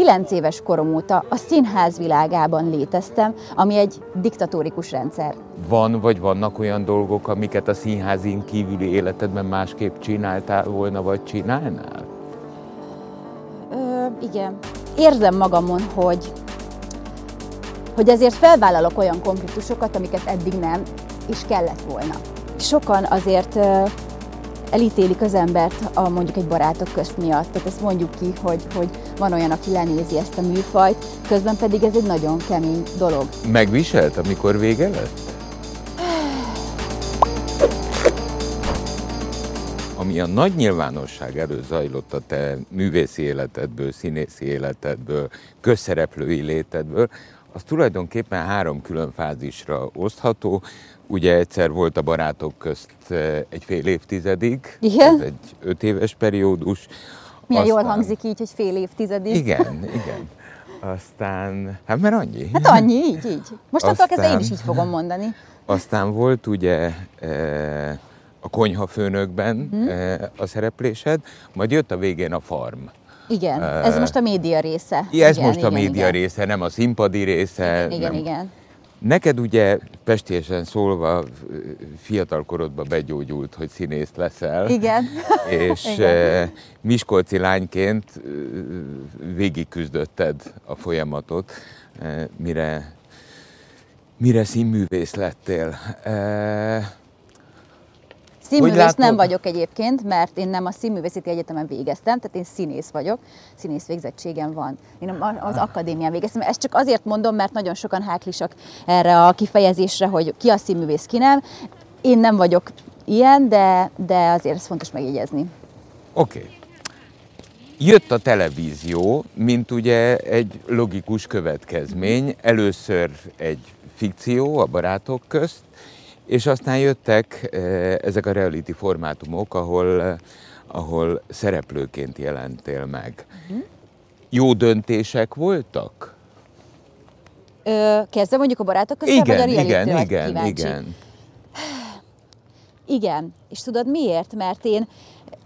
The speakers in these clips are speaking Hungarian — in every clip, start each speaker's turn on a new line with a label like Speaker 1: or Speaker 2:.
Speaker 1: kilenc éves korom óta a színház világában léteztem, ami egy diktatórikus rendszer.
Speaker 2: Van vagy vannak olyan dolgok, amiket a színházin kívüli életedben másképp csináltál volna, vagy csinálnál?
Speaker 1: Ö, igen. Érzem magamon, hogy, hogy ezért felvállalok olyan konfliktusokat, amiket eddig nem, és kellett volna. Sokan azért elítélik az embert a mondjuk egy barátok közt miatt. Tehát ezt mondjuk ki, hogy, hogy van olyan, aki lenézi ezt a műfajt, közben pedig ez egy nagyon kemény dolog.
Speaker 2: Megviselt, amikor vége lett? Ami a nagy nyilvánosság előtt zajlott a te művészi életedből, színészi életedből, közszereplői létedből, az tulajdonképpen három külön fázisra osztható. Ugye egyszer volt a barátok közt eh, egy fél évtizedig,
Speaker 1: Igen?
Speaker 2: ez egy öt éves periódus.
Speaker 1: Milyen Aztán... jól hangzik így, hogy fél évtizedig.
Speaker 2: Igen, igen. Aztán, hát mert annyi.
Speaker 1: Hát annyi, így, így. Most akkor kezdve én is így fogom mondani.
Speaker 2: Aztán volt ugye e, a konyhafőnökben hmm. e, a szereplésed, majd jött a végén a farm.
Speaker 1: Igen, ez most a média része.
Speaker 2: Ez
Speaker 1: igen,
Speaker 2: most
Speaker 1: igen,
Speaker 2: a média
Speaker 1: igen.
Speaker 2: része, nem a színpadi része.
Speaker 1: Igen, igen,
Speaker 2: nem.
Speaker 1: igen.
Speaker 2: Neked ugye pestésen szólva fiatal korodban begyógyult, hogy színész leszel.
Speaker 1: Igen.
Speaker 2: És
Speaker 1: Igen.
Speaker 2: miskolci lányként végigküzdötted a folyamatot, mire, mire színművész lettél.
Speaker 1: Színművész
Speaker 2: látod?
Speaker 1: nem vagyok egyébként, mert én nem a színművészeti egyetemen végeztem, tehát én színész vagyok, színész végzettségem van. Én az akadémián végeztem. Ezt csak azért mondom, mert nagyon sokan háklisak erre a kifejezésre, hogy ki a színművész, ki nem. Én nem vagyok ilyen, de, de azért ez fontos megjegyezni.
Speaker 2: Oké. Okay. Jött a televízió, mint ugye egy logikus következmény. Először egy fikció a barátok közt, és aztán jöttek eh, ezek a reality formátumok, ahol, eh, ahol szereplőként jelentél meg. Jó döntések voltak?
Speaker 1: Ö, kezdve mondjuk a barátok között, vagy a
Speaker 2: Igen, igen, igen,
Speaker 1: kíváncsi?
Speaker 2: igen.
Speaker 1: Igen, és tudod miért? Mert én,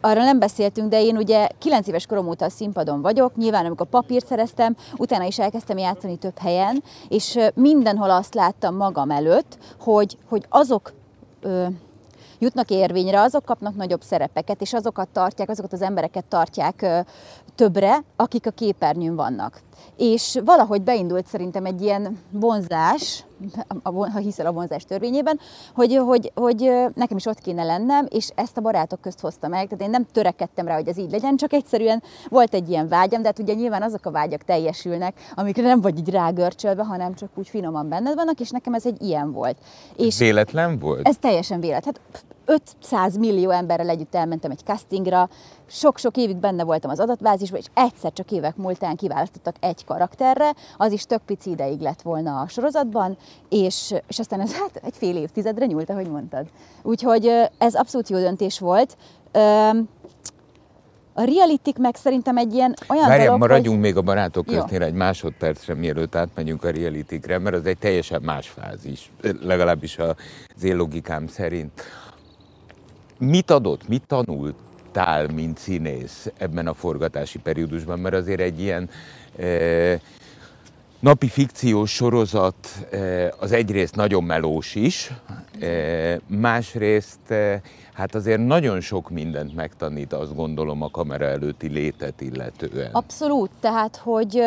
Speaker 1: arra nem beszéltünk, de én ugye 9 éves korom óta a színpadon vagyok, nyilván amikor papírt szereztem, utána is elkezdtem játszani több helyen, és mindenhol azt láttam magam előtt, hogy, hogy azok ö, jutnak érvényre, azok kapnak nagyobb szerepeket, és azokat tartják, azokat az embereket tartják ö, többre, akik a képernyőn vannak. És valahogy beindult szerintem egy ilyen vonzás, ha hiszel a vonzás törvényében, hogy, hogy, hogy nekem is ott kéne lennem, és ezt a barátok közt hoztam meg. Tehát én nem törekedtem rá, hogy ez így legyen, csak egyszerűen volt egy ilyen vágyam, de hát ugye nyilván azok a vágyak teljesülnek, amikre nem vagy így rágörcsölve, hanem csak úgy finoman benned vannak, és nekem ez egy ilyen volt. És
Speaker 2: Véletlen volt?
Speaker 1: ez teljesen véletlen. Hát 500 millió emberrel együtt elmentem egy castingra, sok-sok évig benne voltam az adatbázisban, és egyszer csak évek múltán kiválasztottak egy karakterre, az is tök pici ideig lett volna a sorozatban, és, és aztán ez hát egy fél évtizedre nyúlt, ahogy mondtad. Úgyhogy ez abszolút jó döntés volt. A realitik meg szerintem egy ilyen olyan
Speaker 2: Várjál,
Speaker 1: dolog,
Speaker 2: maradjunk még a barátok
Speaker 1: Jó.
Speaker 2: köztnél egy másodpercre, mielőtt átmegyünk a realitikre, mert az egy teljesen más fázis, legalábbis az én logikám szerint. Mit adott, mit tanultál, mint színész ebben a forgatási periódusban? Mert azért egy ilyen eh, napi fikciós sorozat eh, az egyrészt nagyon melós is, eh, másrészt eh, hát azért nagyon sok mindent megtanít, azt gondolom, a kamera előtti létet illetően.
Speaker 1: Abszolút, tehát, hogy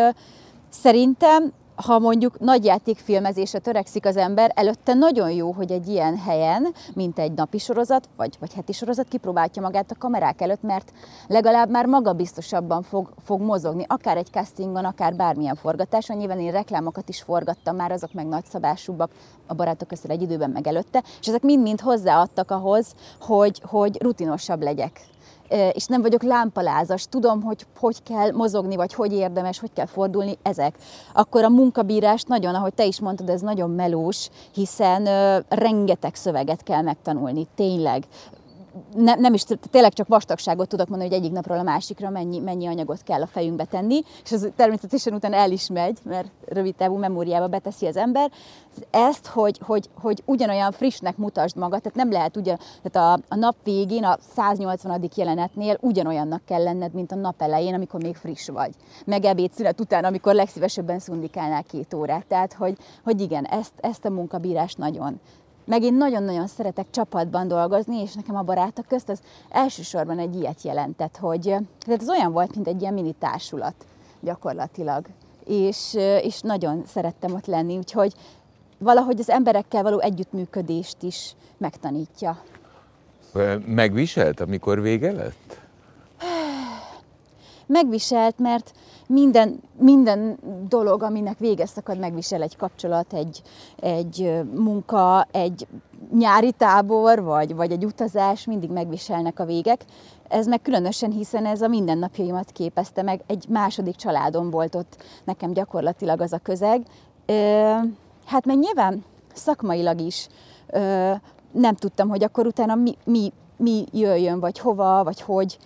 Speaker 1: szerintem, ha mondjuk nagy játékfilmezésre törekszik az ember, előtte nagyon jó, hogy egy ilyen helyen, mint egy napi sorozat, vagy, vagy heti sorozat kipróbálja magát a kamerák előtt, mert legalább már magabiztosabban fog, fog mozogni, akár egy castingon, akár bármilyen forgatáson. Nyilván én reklámokat is forgattam már, azok meg nagyszabásúbbak a barátok között egy időben meg előtte, és ezek mind-mind hozzáadtak ahhoz, hogy, hogy rutinosabb legyek. És nem vagyok lámpalázas, tudom, hogy hogy kell mozogni, vagy hogy érdemes, hogy kell fordulni, ezek. Akkor a munkabírás nagyon, ahogy te is mondtad, ez nagyon melós, hiszen rengeteg szöveget kell megtanulni, tényleg ne, nem is, tényleg csak vastagságot tudok mondani, hogy egyik napról a másikra mennyi, mennyi anyagot kell a fejünkbe tenni, és ez természetesen utána el is megy, mert rövid távú memóriába beteszi az ember. Ezt, hogy, hogy, hogy ugyanolyan frissnek mutasd magad, tehát nem lehet ugyan, tehát a, a nap végén, a 180. jelenetnél ugyanolyannak kell lenned, mint a nap elején, amikor még friss vagy. Meg ebédszünet után, amikor legszívesebben szundikálnál két órát. Tehát, hogy, hogy igen, ezt, ezt a munkabírást nagyon, meg én nagyon-nagyon szeretek csapatban dolgozni, és nekem a barátok közt az elsősorban egy ilyet jelentett, hogy tehát ez olyan volt, mint egy ilyen mini társulat gyakorlatilag. És, és nagyon szerettem ott lenni, úgyhogy valahogy az emberekkel való együttműködést is megtanítja.
Speaker 2: Megviselt, amikor vége lett?
Speaker 1: Megviselt, mert minden, minden dolog, aminek vége szakad, megvisel egy kapcsolat, egy, egy munka, egy nyári tábor, vagy, vagy egy utazás, mindig megviselnek a végek. Ez meg különösen, hiszen ez a mindennapjaimat képezte meg, egy második családom volt ott nekem gyakorlatilag az a közeg. Hát meg nyilván szakmailag is nem tudtam, hogy akkor utána mi, mi, mi jöjjön, vagy hova, vagy hogy.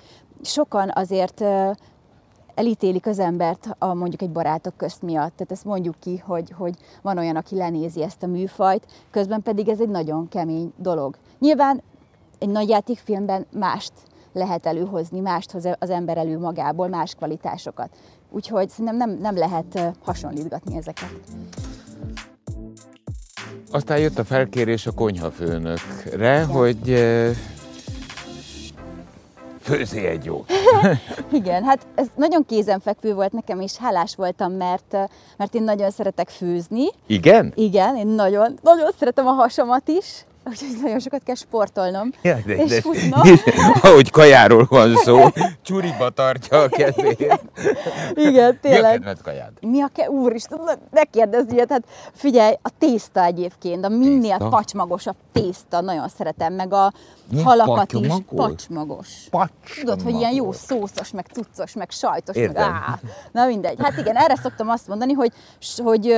Speaker 1: Sokan azért elítélik az embert a mondjuk egy barátok közt miatt. Tehát ezt mondjuk ki, hogy, hogy van olyan, aki lenézi ezt a műfajt, közben pedig ez egy nagyon kemény dolog. Nyilván egy nagy játékfilmben mást lehet előhozni, mást hoz az ember elő magából, más kvalitásokat. Úgyhogy szerintem nem, nem lehet hasonlítgatni ezeket.
Speaker 2: Aztán jött a felkérés a konyhafőnökre, hogy Főzi egy jó.
Speaker 1: Igen, hát ez nagyon kézenfekvő volt nekem, és hálás voltam, mert, mert én nagyon szeretek főzni.
Speaker 2: Igen?
Speaker 1: Igen, én nagyon, nagyon szeretem a hasamat is. Úgyhogy nagyon sokat kell sportolnom,
Speaker 2: ja, de, és de, futnom. Ahogy kajáról van szó, csuriba tartja a kezét.
Speaker 1: Igen, tényleg.
Speaker 2: Mi a kajád?
Speaker 1: Mi a ke... Úristen, ne kérdezz ilyet, hát figyelj, a tészta egyébként, a minél tészta? pacsmagosabb tészta, nagyon szeretem, meg a Mi halakat patymagos? is. Pacsmagos.
Speaker 2: Pacsmagos.
Speaker 1: Tudod, hogy ilyen jó szószos, meg cuccos, meg sajtos, meg á. Na mindegy. Hát igen, erre szoktam azt mondani, hogy, hogy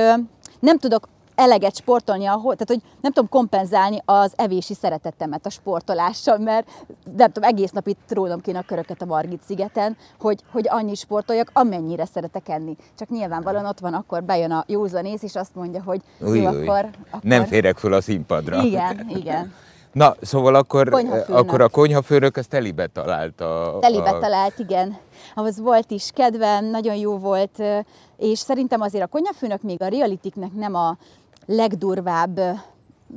Speaker 1: nem tudok eleget sportolni ahol, tehát hogy nem tudom kompenzálni az evési szeretetemet a sportolással, mert nem tudom, egész nap itt rólam kéne a köröket a Margit szigeten, hogy, hogy annyi sportoljak, amennyire szeretek enni. Csak nyilvánvalóan ott van, akkor bejön a józanész, és azt mondja, hogy
Speaker 2: új, jó, új. Akkor, akkor... Nem férek föl a színpadra.
Speaker 1: Igen, igen.
Speaker 2: Na, szóval akkor, akkor a konyhafőrök ezt telibe találta.
Speaker 1: Telibe a... talált, igen. Ahhoz volt is kedvem, nagyon jó volt, és szerintem azért a konyhafőnök még a realitiknek nem a legdurvább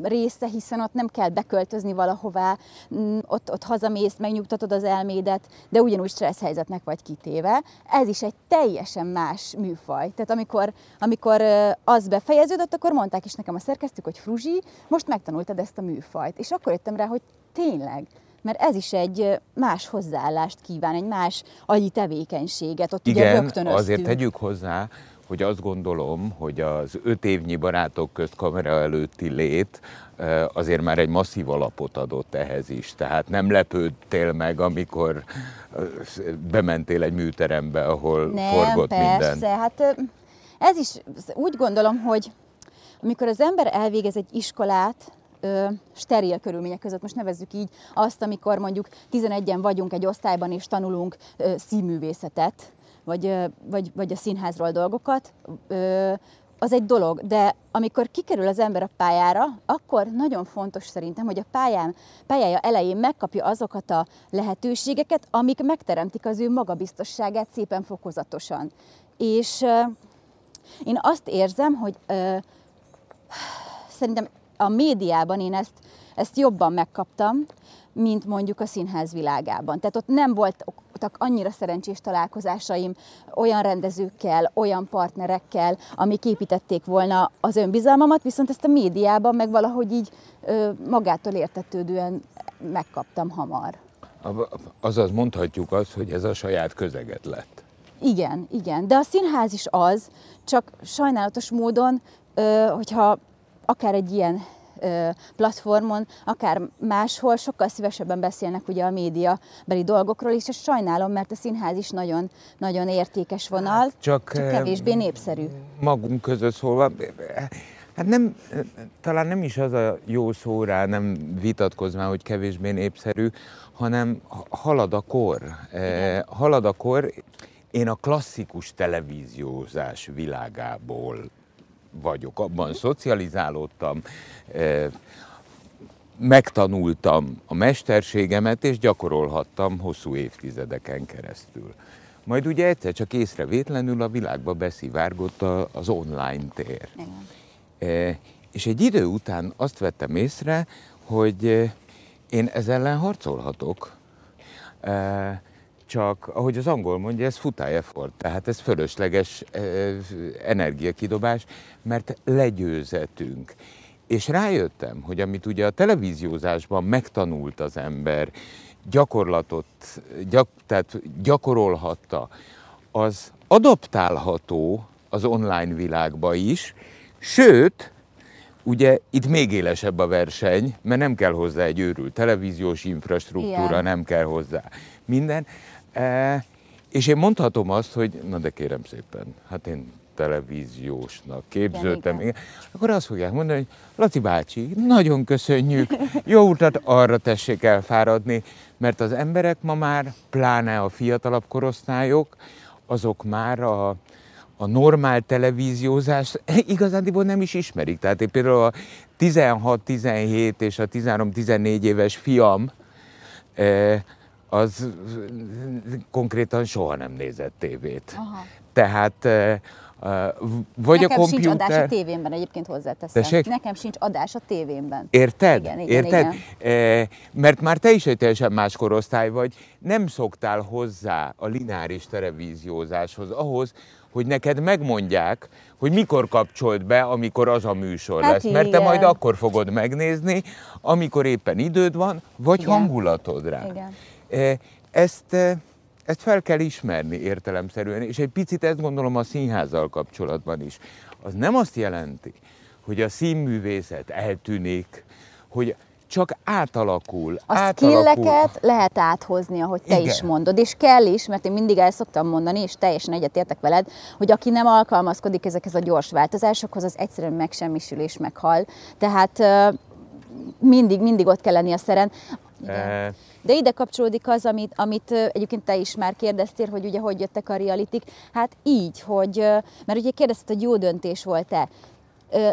Speaker 1: része, hiszen ott nem kell beköltözni valahová, mm, ott, ott hazamész, megnyugtatod az elmédet, de ugyanúgy stressz helyzetnek vagy kitéve. Ez is egy teljesen más műfaj. Tehát amikor, amikor az befejeződött, akkor mondták is nekem a szerkesztők, hogy Fruzsi, most megtanultad ezt a műfajt. És akkor jöttem rá, hogy tényleg, mert ez is egy más hozzáállást kíván, egy más agyi tevékenységet. Ott
Speaker 2: Igen,
Speaker 1: ugye
Speaker 2: azért tegyük hozzá, hogy azt gondolom, hogy az öt évnyi barátok közt kamera előtti lét azért már egy masszív alapot adott ehhez is. Tehát nem lepődtél meg, amikor bementél egy műterembe, ahol nem, forgott
Speaker 1: persze.
Speaker 2: minden.
Speaker 1: Hát ez is úgy gondolom, hogy amikor az ember elvégez egy iskolát, ö, steril körülmények között, most nevezzük így azt, amikor mondjuk 11-en vagyunk egy osztályban és tanulunk ö, színművészetet, vagy, vagy, vagy a színházról dolgokat, az egy dolog, de amikor kikerül az ember a pályára, akkor nagyon fontos szerintem, hogy a pályán, pályája elején megkapja azokat a lehetőségeket, amik megteremtik az ő magabiztosságát szépen fokozatosan. És én azt érzem, hogy szerintem a médiában én ezt, ezt jobban megkaptam, mint mondjuk a színház világában. Tehát ott nem voltak annyira szerencsés találkozásaim olyan rendezőkkel, olyan partnerekkel, amik építették volna az önbizalmamat, viszont ezt a médiában meg valahogy így magától értetődően megkaptam hamar.
Speaker 2: Azaz mondhatjuk azt, hogy ez a saját közeget lett.
Speaker 1: Igen, igen. De a színház is az, csak sajnálatos módon, hogyha akár egy ilyen platformon, akár máshol sokkal szívesebben beszélnek ugye a média beli dolgokról, és ezt sajnálom, mert a színház is nagyon, nagyon értékes vonal, hát csak, csak kevésbé népszerű.
Speaker 2: Magunk között szólva, Hát nem, talán nem is az a jó szó rá, nem vitatkozz már, hogy kevésbé népszerű, hanem halad a kor. Igen. Halad a kor. Én a klasszikus televíziózás világából vagyok, abban szocializálódtam, megtanultam a mesterségemet, és gyakorolhattam hosszú évtizedeken keresztül. Majd ugye egyszer csak észrevétlenül a világba beszivárgott az online tér. Igen. E, és egy idő után azt vettem észre, hogy én ezzel ellen harcolhatok, csak ahogy az angol mondja, ez futály effort, tehát ez fölösleges e, energiakidobás, mert legyőzetünk. És rájöttem, hogy amit ugye a televíziózásban megtanult az ember, gyakorlatot, gyak, tehát gyakorolhatta, az adaptálható az online világba is, sőt, ugye itt még élesebb a verseny, mert nem kell hozzá egy őrült televíziós infrastruktúra, Igen. nem kell hozzá minden. E, és én mondhatom azt, hogy na de kérem szépen, hát én televíziósnak képződtem. Igen, igen. Akkor azt fogják mondani, hogy Laci bácsi, nagyon köszönjük, jó utat arra tessék elfáradni, mert az emberek ma már, pláne a fiatalabb korosztályok, azok már a, a normál televíziózást igazándiból nem is ismerik. Tehát én például a 16-17 és a 13-14 éves fiam, eh, az konkrétan soha nem nézett tévét. Aha. Tehát eh,
Speaker 1: vagy Nekem a komputer... sincs adás a tévémben, egyébként hozzáteszem. Tessék? Nekem sincs adás a tévémben.
Speaker 2: Érted? Igen, igen, Érted? Igen. E, mert már te is egy teljesen más korosztály vagy, nem szoktál hozzá a lineáris televíziózáshoz, ahhoz, hogy neked megmondják, hogy mikor kapcsolt be, amikor az a műsor hát lesz. Igen. Mert te majd akkor fogod megnézni, amikor éppen időd van, vagy igen. hangulatod rá. Igen. Ezt ezt fel kell ismerni értelemszerűen, és egy picit ezt gondolom a színházzal kapcsolatban is. Az nem azt jelenti, hogy a színművészet eltűnik, hogy csak átalakul.
Speaker 1: A skilleket lehet áthozni, ahogy te Igen. is mondod, és kell is, mert én mindig el szoktam mondani, és teljesen egyetértek veled, hogy aki nem alkalmazkodik ezekhez a gyors változásokhoz, az egyszerűen megsemmisül és meghal. Tehát mindig, mindig ott kell lenni a szeren. Igen. De ide kapcsolódik az, amit, amit egyébként te is már kérdeztél, hogy ugye hogy jöttek a realitik. Hát így, hogy, mert ugye kérdezted, hogy jó döntés volt-e.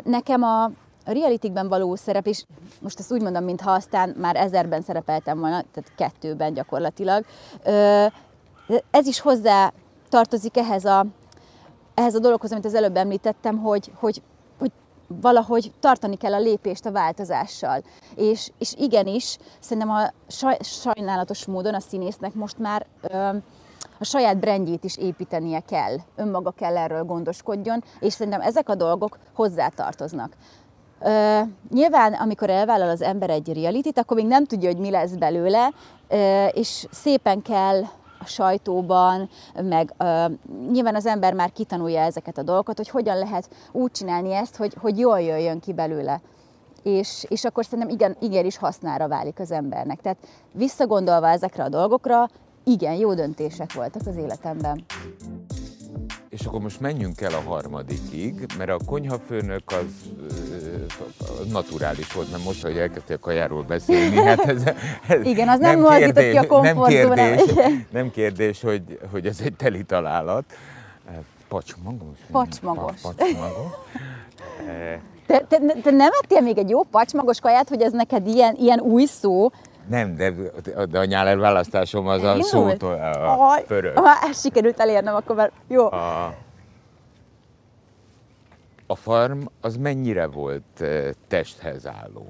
Speaker 1: Nekem a, a realitikben való szerep, és most ezt úgy mondom, mintha aztán már ezerben szerepeltem volna, tehát kettőben gyakorlatilag, ez is hozzá tartozik ehhez a, ehhez a dologhoz, amit az előbb említettem, hogy, hogy valahogy tartani kell a lépést a változással. És, és igenis, szerintem a saj, sajnálatos módon a színésznek most már ö, a saját brandjét is építenie kell, önmaga kell erről gondoskodjon, és szerintem ezek a dolgok hozzátartoznak. Ö, nyilván, amikor elvállal az ember egy realitit, akkor még nem tudja, hogy mi lesz belőle, ö, és szépen kell a sajtóban, meg uh, nyilván az ember már kitanulja ezeket a dolgokat, hogy hogyan lehet úgy csinálni ezt, hogy, hogy jól jöjjön ki belőle. És, és akkor szerintem igen, igen is hasznára válik az embernek. Tehát visszagondolva ezekre a dolgokra, igen, jó döntések voltak az életemben.
Speaker 2: És akkor most menjünk el a harmadikig, mert a konyhafőnök az naturális volt, mert most, hogy elkezdtél a kajáról beszélni, hát ez,
Speaker 1: ez Igen, az nem, nem kérdés, ki a komfortzónát.
Speaker 2: Nem kérdés, nem kérdés hogy, hogy ez egy teli találat. Pacsmagos?
Speaker 1: Pacsmagos. Pacsmagos. Te, te, te nem ettél még egy jó pacsmagos kaját, hogy ez neked ilyen, ilyen új szó?
Speaker 2: Nem, de, de a nyáler választásom az a szótól a, a pörög.
Speaker 1: Ha sikerült elérnem, akkor már jó.
Speaker 2: A, a farm az mennyire volt testhez álló?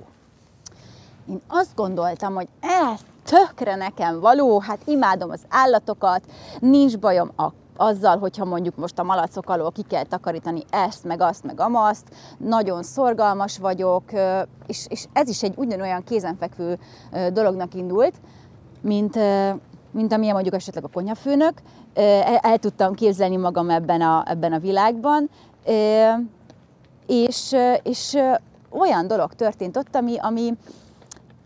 Speaker 1: Én azt gondoltam, hogy ez tökre nekem való, hát imádom az állatokat, nincs bajom a azzal, hogyha mondjuk most a malacok alól ki kell takarítani ezt, meg azt, meg amazt, nagyon szorgalmas vagyok, és, és ez is egy ugyanolyan kézenfekvő dolognak indult, mint, mint amilyen mondjuk esetleg a konyhafőnök. El, el tudtam képzelni magam ebben a, ebben a világban, és, és olyan dolog történt ott, ami, ami,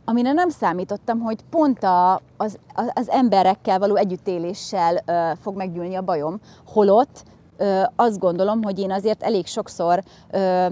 Speaker 1: amire nem számítottam, hogy pont a, az, az emberekkel való együttéléssel ö, fog meggyűlni a bajom, holott ö, azt gondolom, hogy én azért elég sokszor ö,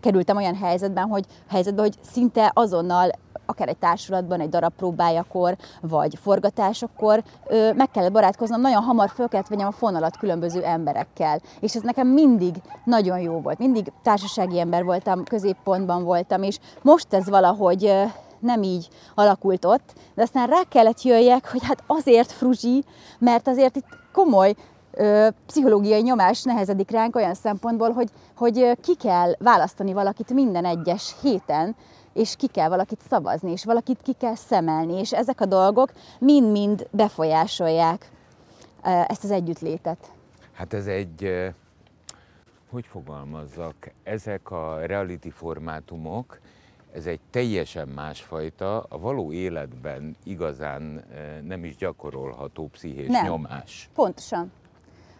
Speaker 1: kerültem olyan helyzetben, hogy, helyzetben, hogy szinte azonnal akár egy társulatban, egy darab próbájakor, vagy forgatásokor ö, meg kellett barátkoznom, nagyon hamar föl kellett vegyem a fonalat különböző emberekkel. És ez nekem mindig nagyon jó volt. Mindig társasági ember voltam, középpontban voltam, és most ez valahogy ö, nem így alakult ott, de aztán rá kellett jöjjek, hogy hát azért fruzsi, mert azért itt komoly ö, pszichológiai nyomás nehezedik ránk olyan szempontból, hogy, hogy ki kell választani valakit minden egyes héten, és ki kell valakit szavazni, és valakit ki kell szemelni, és ezek a dolgok mind-mind befolyásolják ezt az együttlétet.
Speaker 2: Hát ez egy, hogy fogalmazzak, ezek a reality formátumok, ez egy teljesen másfajta, a való életben igazán nem is gyakorolható pszichés nem. nyomás.
Speaker 1: Pontosan.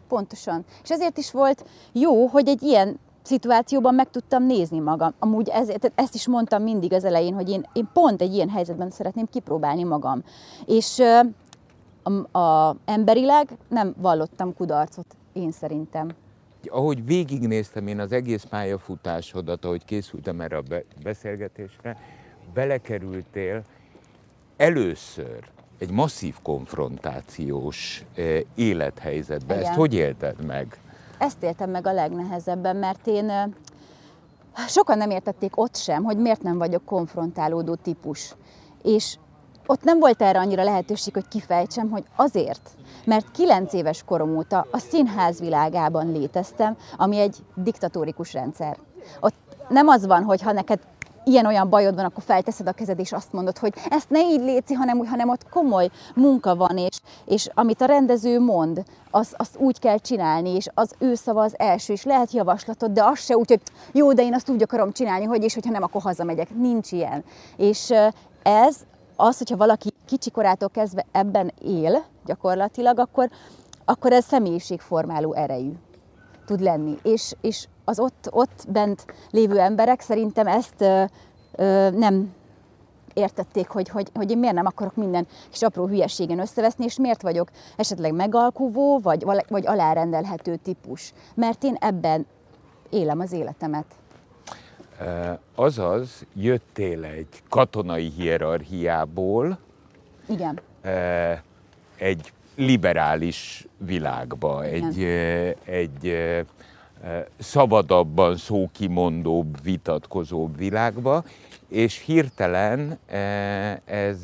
Speaker 1: Pontosan. És ezért is volt jó, hogy egy ilyen szituációban meg tudtam nézni magam. Amúgy ezért, ezt is mondtam mindig az elején, hogy én, én pont egy ilyen helyzetben szeretném kipróbálni magam. És a, a, emberileg nem vallottam kudarcot, én szerintem.
Speaker 2: Ahogy végignéztem én az egész pályafutásodat, ahogy készültem erre a beszélgetésre, belekerültél először egy masszív konfrontációs élethelyzetbe. Igen. Ezt hogy élted meg?
Speaker 1: Ezt éltem meg a legnehezebben, mert én sokan nem értették ott sem, hogy miért nem vagyok konfrontálódó típus. És ott nem volt erre annyira lehetőség, hogy kifejtsem, hogy azért, mert kilenc éves korom óta a színház világában léteztem, ami egy diktatórikus rendszer. Ott nem az van, hogy ha neked ilyen-olyan bajod van, akkor felteszed a kezed, és azt mondod, hogy ezt ne így léci, hanem, hanem ott komoly munka van, és, és amit a rendező mond, az, azt úgy kell csinálni, és az ő szava az első, és lehet javaslatod, de az se úgy, hogy jó, de én azt úgy akarom csinálni, hogy és hogyha nem, akkor hazamegyek. Nincs ilyen. És ez az, hogyha valaki kicsikorától kezdve ebben él gyakorlatilag, akkor, akkor ez személyiségformáló erejű tud lenni. És, és az ott, ott bent lévő emberek szerintem ezt ö, ö, nem értették, hogy, hogy, hogy én miért nem akarok minden kis apró hülyeségen összeveszni, és miért vagyok esetleg megalkuvó, vagy, vagy alárendelhető típus. Mert én ebben élem az életemet.
Speaker 2: Azaz, jöttél egy katonai hierarchiából,
Speaker 1: Igen.
Speaker 2: egy liberális világba, Igen. egy, egy szabadabban szókimondóbb, vitatkozóbb világba, és hirtelen ez,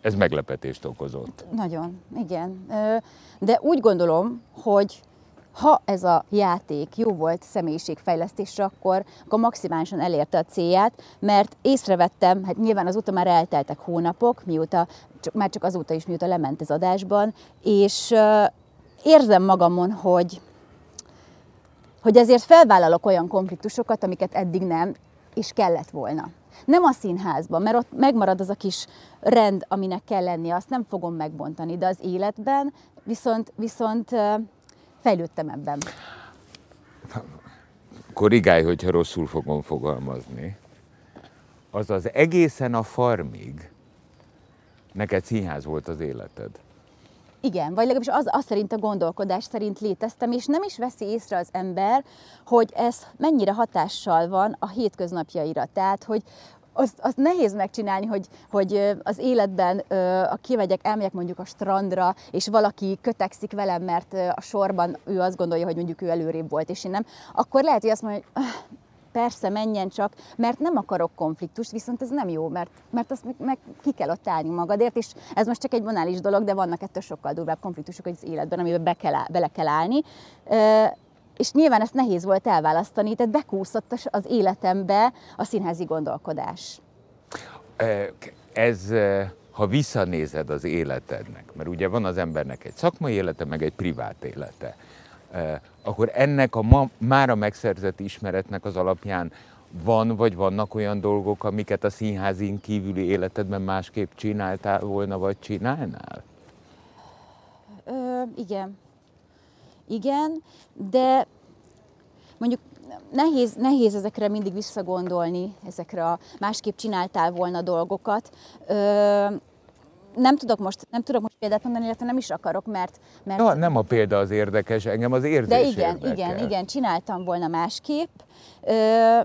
Speaker 2: ez meglepetést okozott.
Speaker 1: Nagyon, igen. De úgy gondolom, hogy ha ez a játék jó volt személyiségfejlesztésre, akkor, akkor maximálisan elérte a célját, mert észrevettem, hát nyilván azóta már elteltek hónapok, mióta, már csak azóta is, mióta lement az adásban, és érzem magamon, hogy, hogy ezért felvállalok olyan konfliktusokat, amiket eddig nem, és kellett volna. Nem a színházban, mert ott megmarad az a kis rend, aminek kell lennie, azt nem fogom megbontani, de az életben viszont, viszont fejlődtem ebben.
Speaker 2: Korrigálj, hogyha rosszul fogom fogalmazni. Azaz egészen a farmig neked színház volt az életed.
Speaker 1: Igen, vagy legalábbis az, az szerint a gondolkodás szerint léteztem, és nem is veszi észre az ember, hogy ez mennyire hatással van a hétköznapjaira. Tehát, hogy, azt, azt nehéz megcsinálni, hogy, hogy az életben a kivegyek, elmegyek mondjuk a strandra, és valaki kötekszik velem, mert a sorban ő azt gondolja, hogy mondjuk ő előrébb volt, és én nem, akkor lehet, hogy azt mondja, hogy öh, persze, menjen csak, mert nem akarok konfliktust, viszont ez nem jó, mert, mert azt meg, meg ki kell ott állni magadért, és ez most csak egy banális dolog, de vannak ettől sokkal durvább konfliktusok az életben, amiben be kell, bele kell állni. És nyilván ezt nehéz volt elválasztani, tehát bekúszott az életembe a színházi gondolkodás.
Speaker 2: Ez, ha visszanézed az életednek, mert ugye van az embernek egy szakmai élete, meg egy privát élete, akkor ennek a ma, mára megszerzett ismeretnek az alapján van, vagy vannak olyan dolgok, amiket a színházin kívüli életedben másképp csináltál volna, vagy csinálnál?
Speaker 1: Ö, igen. Igen, de mondjuk nehéz, nehéz ezekre mindig visszagondolni, ezekre a másképp csináltál volna dolgokat. Ö, nem tudok most, nem tudok most példát mondani, illetve nem is akarok, mert... mert...
Speaker 2: No, nem a példa az érdekes, engem az érzés
Speaker 1: De igen,
Speaker 2: érdekel.
Speaker 1: igen, igen, csináltam volna másképp. Ö,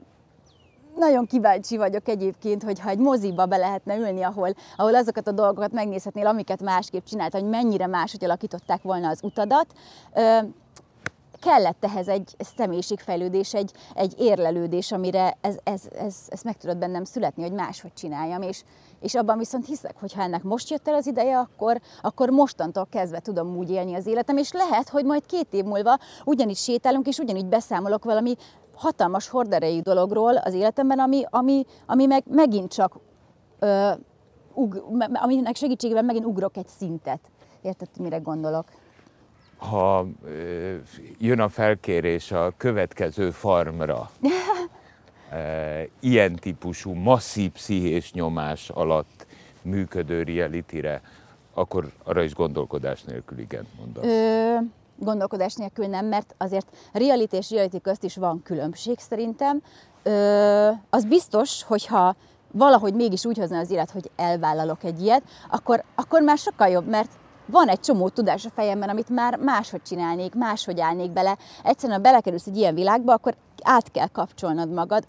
Speaker 1: nagyon kíváncsi vagyok egyébként, hogyha egy moziba be lehetne ülni, ahol, ahol azokat a dolgokat megnézhetnél, amiket másképp csinált, hogy mennyire máshogy alakították volna az utadat. Ö, kellett ehhez egy személyiségfejlődés, egy, egy érlelődés, amire ez, ez, ez, ez meg tudott bennem születni, hogy máshogy csináljam, és, és abban viszont hiszek, hogy ha ennek most jött el az ideje, akkor, akkor mostantól kezdve tudom úgy élni az életem, és lehet, hogy majd két év múlva ugyanígy sétálunk, és ugyanígy beszámolok valami hatalmas horderejű dologról az életemben, ami, ami, ami meg megint csak, ö, ug, aminek segítségével megint ugrok egy szintet. Érted, mire gondolok?
Speaker 2: Ha ö, jön a felkérés a következő farmra, ilyen típusú masszív pszichés nyomás alatt működő realityre, akkor arra is gondolkodás nélkül igen mondasz.
Speaker 1: Ö, gondolkodás nélkül nem, mert azért reality és reality közt is van különbség szerintem. Ö, az biztos, hogyha valahogy mégis úgy hozna az élet, hogy elvállalok egy ilyet, akkor, akkor már sokkal jobb, mert van egy csomó tudás a fejemben, amit már máshogy csinálnék, máshogy állnék bele. Egyszerűen, ha belekerülsz egy ilyen világba, akkor át kell kapcsolnod magad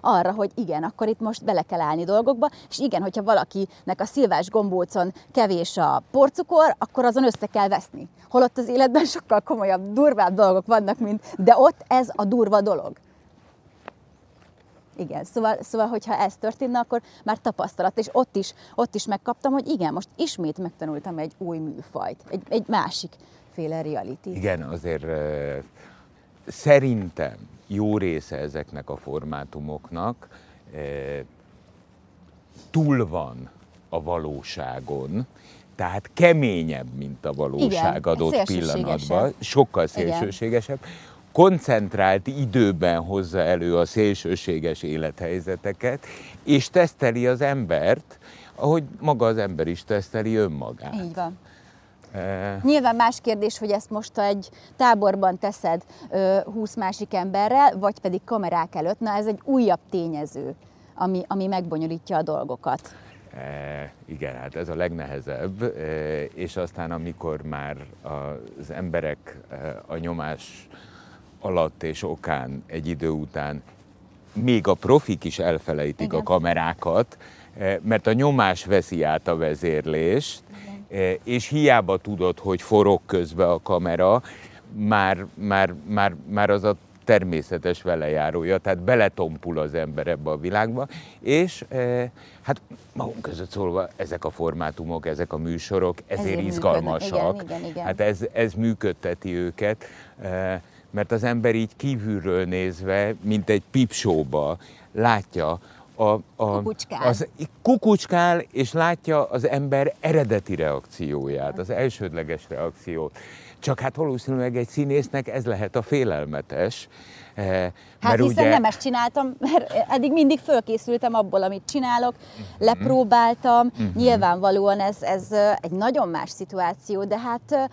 Speaker 1: arra, hogy igen, akkor itt most bele kell állni dolgokba, és igen, hogyha valakinek a szilvás gombócon kevés a porcukor, akkor azon össze kell veszni. Holott az életben sokkal komolyabb, durvább dolgok vannak, mint, de ott ez a durva dolog. Igen, szóval, szóval, hogyha ez történne, akkor már tapasztalat, és ott is, ott is megkaptam, hogy igen, most ismét megtanultam egy új műfajt, egy, egy másik féle reality.
Speaker 2: Igen, azért szerintem jó része ezeknek a formátumoknak uh, túl van a valóságon, tehát keményebb, mint a valóság
Speaker 1: Igen,
Speaker 2: adott pillanatban, sokkal szélsőségesebb. Igen koncentrált időben hozza elő a szélsőséges élethelyzeteket, és teszteli az embert, ahogy maga az ember is teszteli önmagát.
Speaker 1: Így van. Nyilván más kérdés, hogy ezt most egy táborban teszed ö, 20 másik emberrel, vagy pedig kamerák előtt. Na ez egy újabb tényező, ami, ami megbonyolítja a dolgokat.
Speaker 2: E, igen, hát ez a legnehezebb, e, és aztán amikor már az emberek a nyomás alatt és okán egy idő után még a profik is elfelejtik Igen. a kamerákat, mert a nyomás veszi át a vezérlést, és hiába tudod, hogy forog közbe a kamera, már, már, már, már az a természetes velejárója, tehát beletompul az ember ebbe a világba, és e, hát magunk között szólva ezek a formátumok, ezek a műsorok ezért, ezért izgalmasak. Igen, igen, igen. Hát ez, ez működteti őket. E, mert az ember így kívülről nézve, mint egy pipsóba látja a, a,
Speaker 1: kukucskál.
Speaker 2: Az, kukucskál, és látja az ember eredeti reakcióját, az elsődleges reakciót. Csak hát valószínűleg egy színésznek ez lehet a félelmetes.
Speaker 1: Eh, hát mert hiszen ugye... nem ezt csináltam, mert eddig mindig fölkészültem abból, amit csinálok, uh-huh. lepróbáltam, uh-huh. nyilvánvalóan ez, ez egy nagyon más szituáció, de hát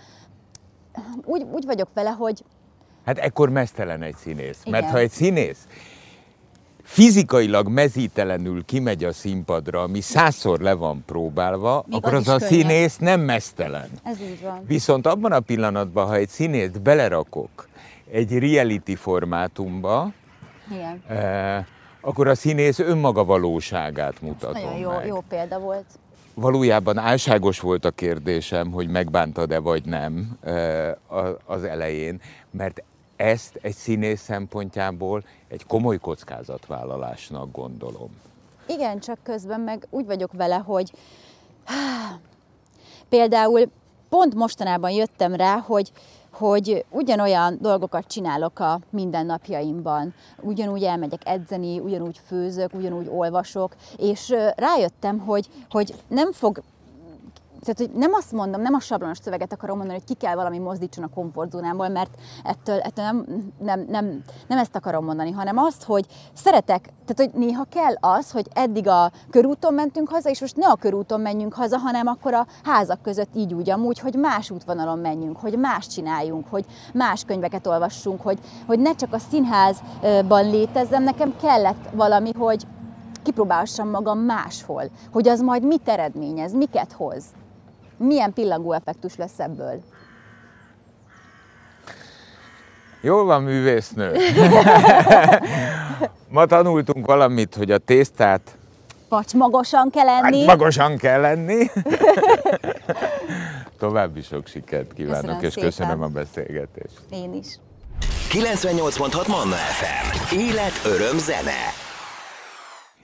Speaker 1: úgy, úgy vagyok vele, hogy
Speaker 2: Hát ekkor mesztelen egy színész. Igen. Mert ha egy színész fizikailag mezítelenül kimegy a színpadra, ami százszor le van próbálva, Még akkor az, az a könnyebb. színész nem mesztelen.
Speaker 1: Ez így van.
Speaker 2: Viszont abban a pillanatban, ha egy színészt belerakok egy reality formátumba, Igen. Eh, akkor a színész önmaga valóságát mutatom
Speaker 1: Nagyon jó,
Speaker 2: meg.
Speaker 1: jó példa volt.
Speaker 2: Valójában álságos volt a kérdésem, hogy megbántad-e vagy nem eh, az elején, mert ezt egy színész szempontjából egy komoly kockázatvállalásnak gondolom.
Speaker 1: Igen, csak közben meg úgy vagyok vele, hogy például pont mostanában jöttem rá, hogy, hogy ugyanolyan dolgokat csinálok a mindennapjaimban. Ugyanúgy elmegyek edzeni, ugyanúgy főzök, ugyanúgy olvasok, és rájöttem, hogy, hogy nem fog tehát, hogy nem azt mondom, nem a sablonos szöveget akarom mondani, hogy ki kell valami mozdítson a komfortzónámból, mert ettől, ettől nem, nem, nem, nem ezt akarom mondani, hanem azt, hogy szeretek, tehát hogy néha kell az, hogy eddig a körúton mentünk haza, és most ne a körúton menjünk haza, hanem akkor a házak között így úgy amúgy, hogy más útvonalon menjünk, hogy más csináljunk, hogy más könyveket olvassunk, hogy, hogy ne csak a színházban létezzem, nekem kellett valami, hogy kipróbálhassam magam máshol, hogy az majd mit eredményez, miket hoz. Milyen pillangó effektus lesz ebből?
Speaker 2: Jól van, művésznő. Ma tanultunk valamit, hogy a tésztát
Speaker 1: Pacsmagosan kell lenni.
Speaker 2: hát magosan kell lenni. További sok sikert kívánok,
Speaker 1: Köszönöm
Speaker 2: és
Speaker 1: szépen.
Speaker 2: köszönöm a beszélgetést.
Speaker 1: Én is.
Speaker 3: 98.6 Manna FM. Élet, öröm, zene.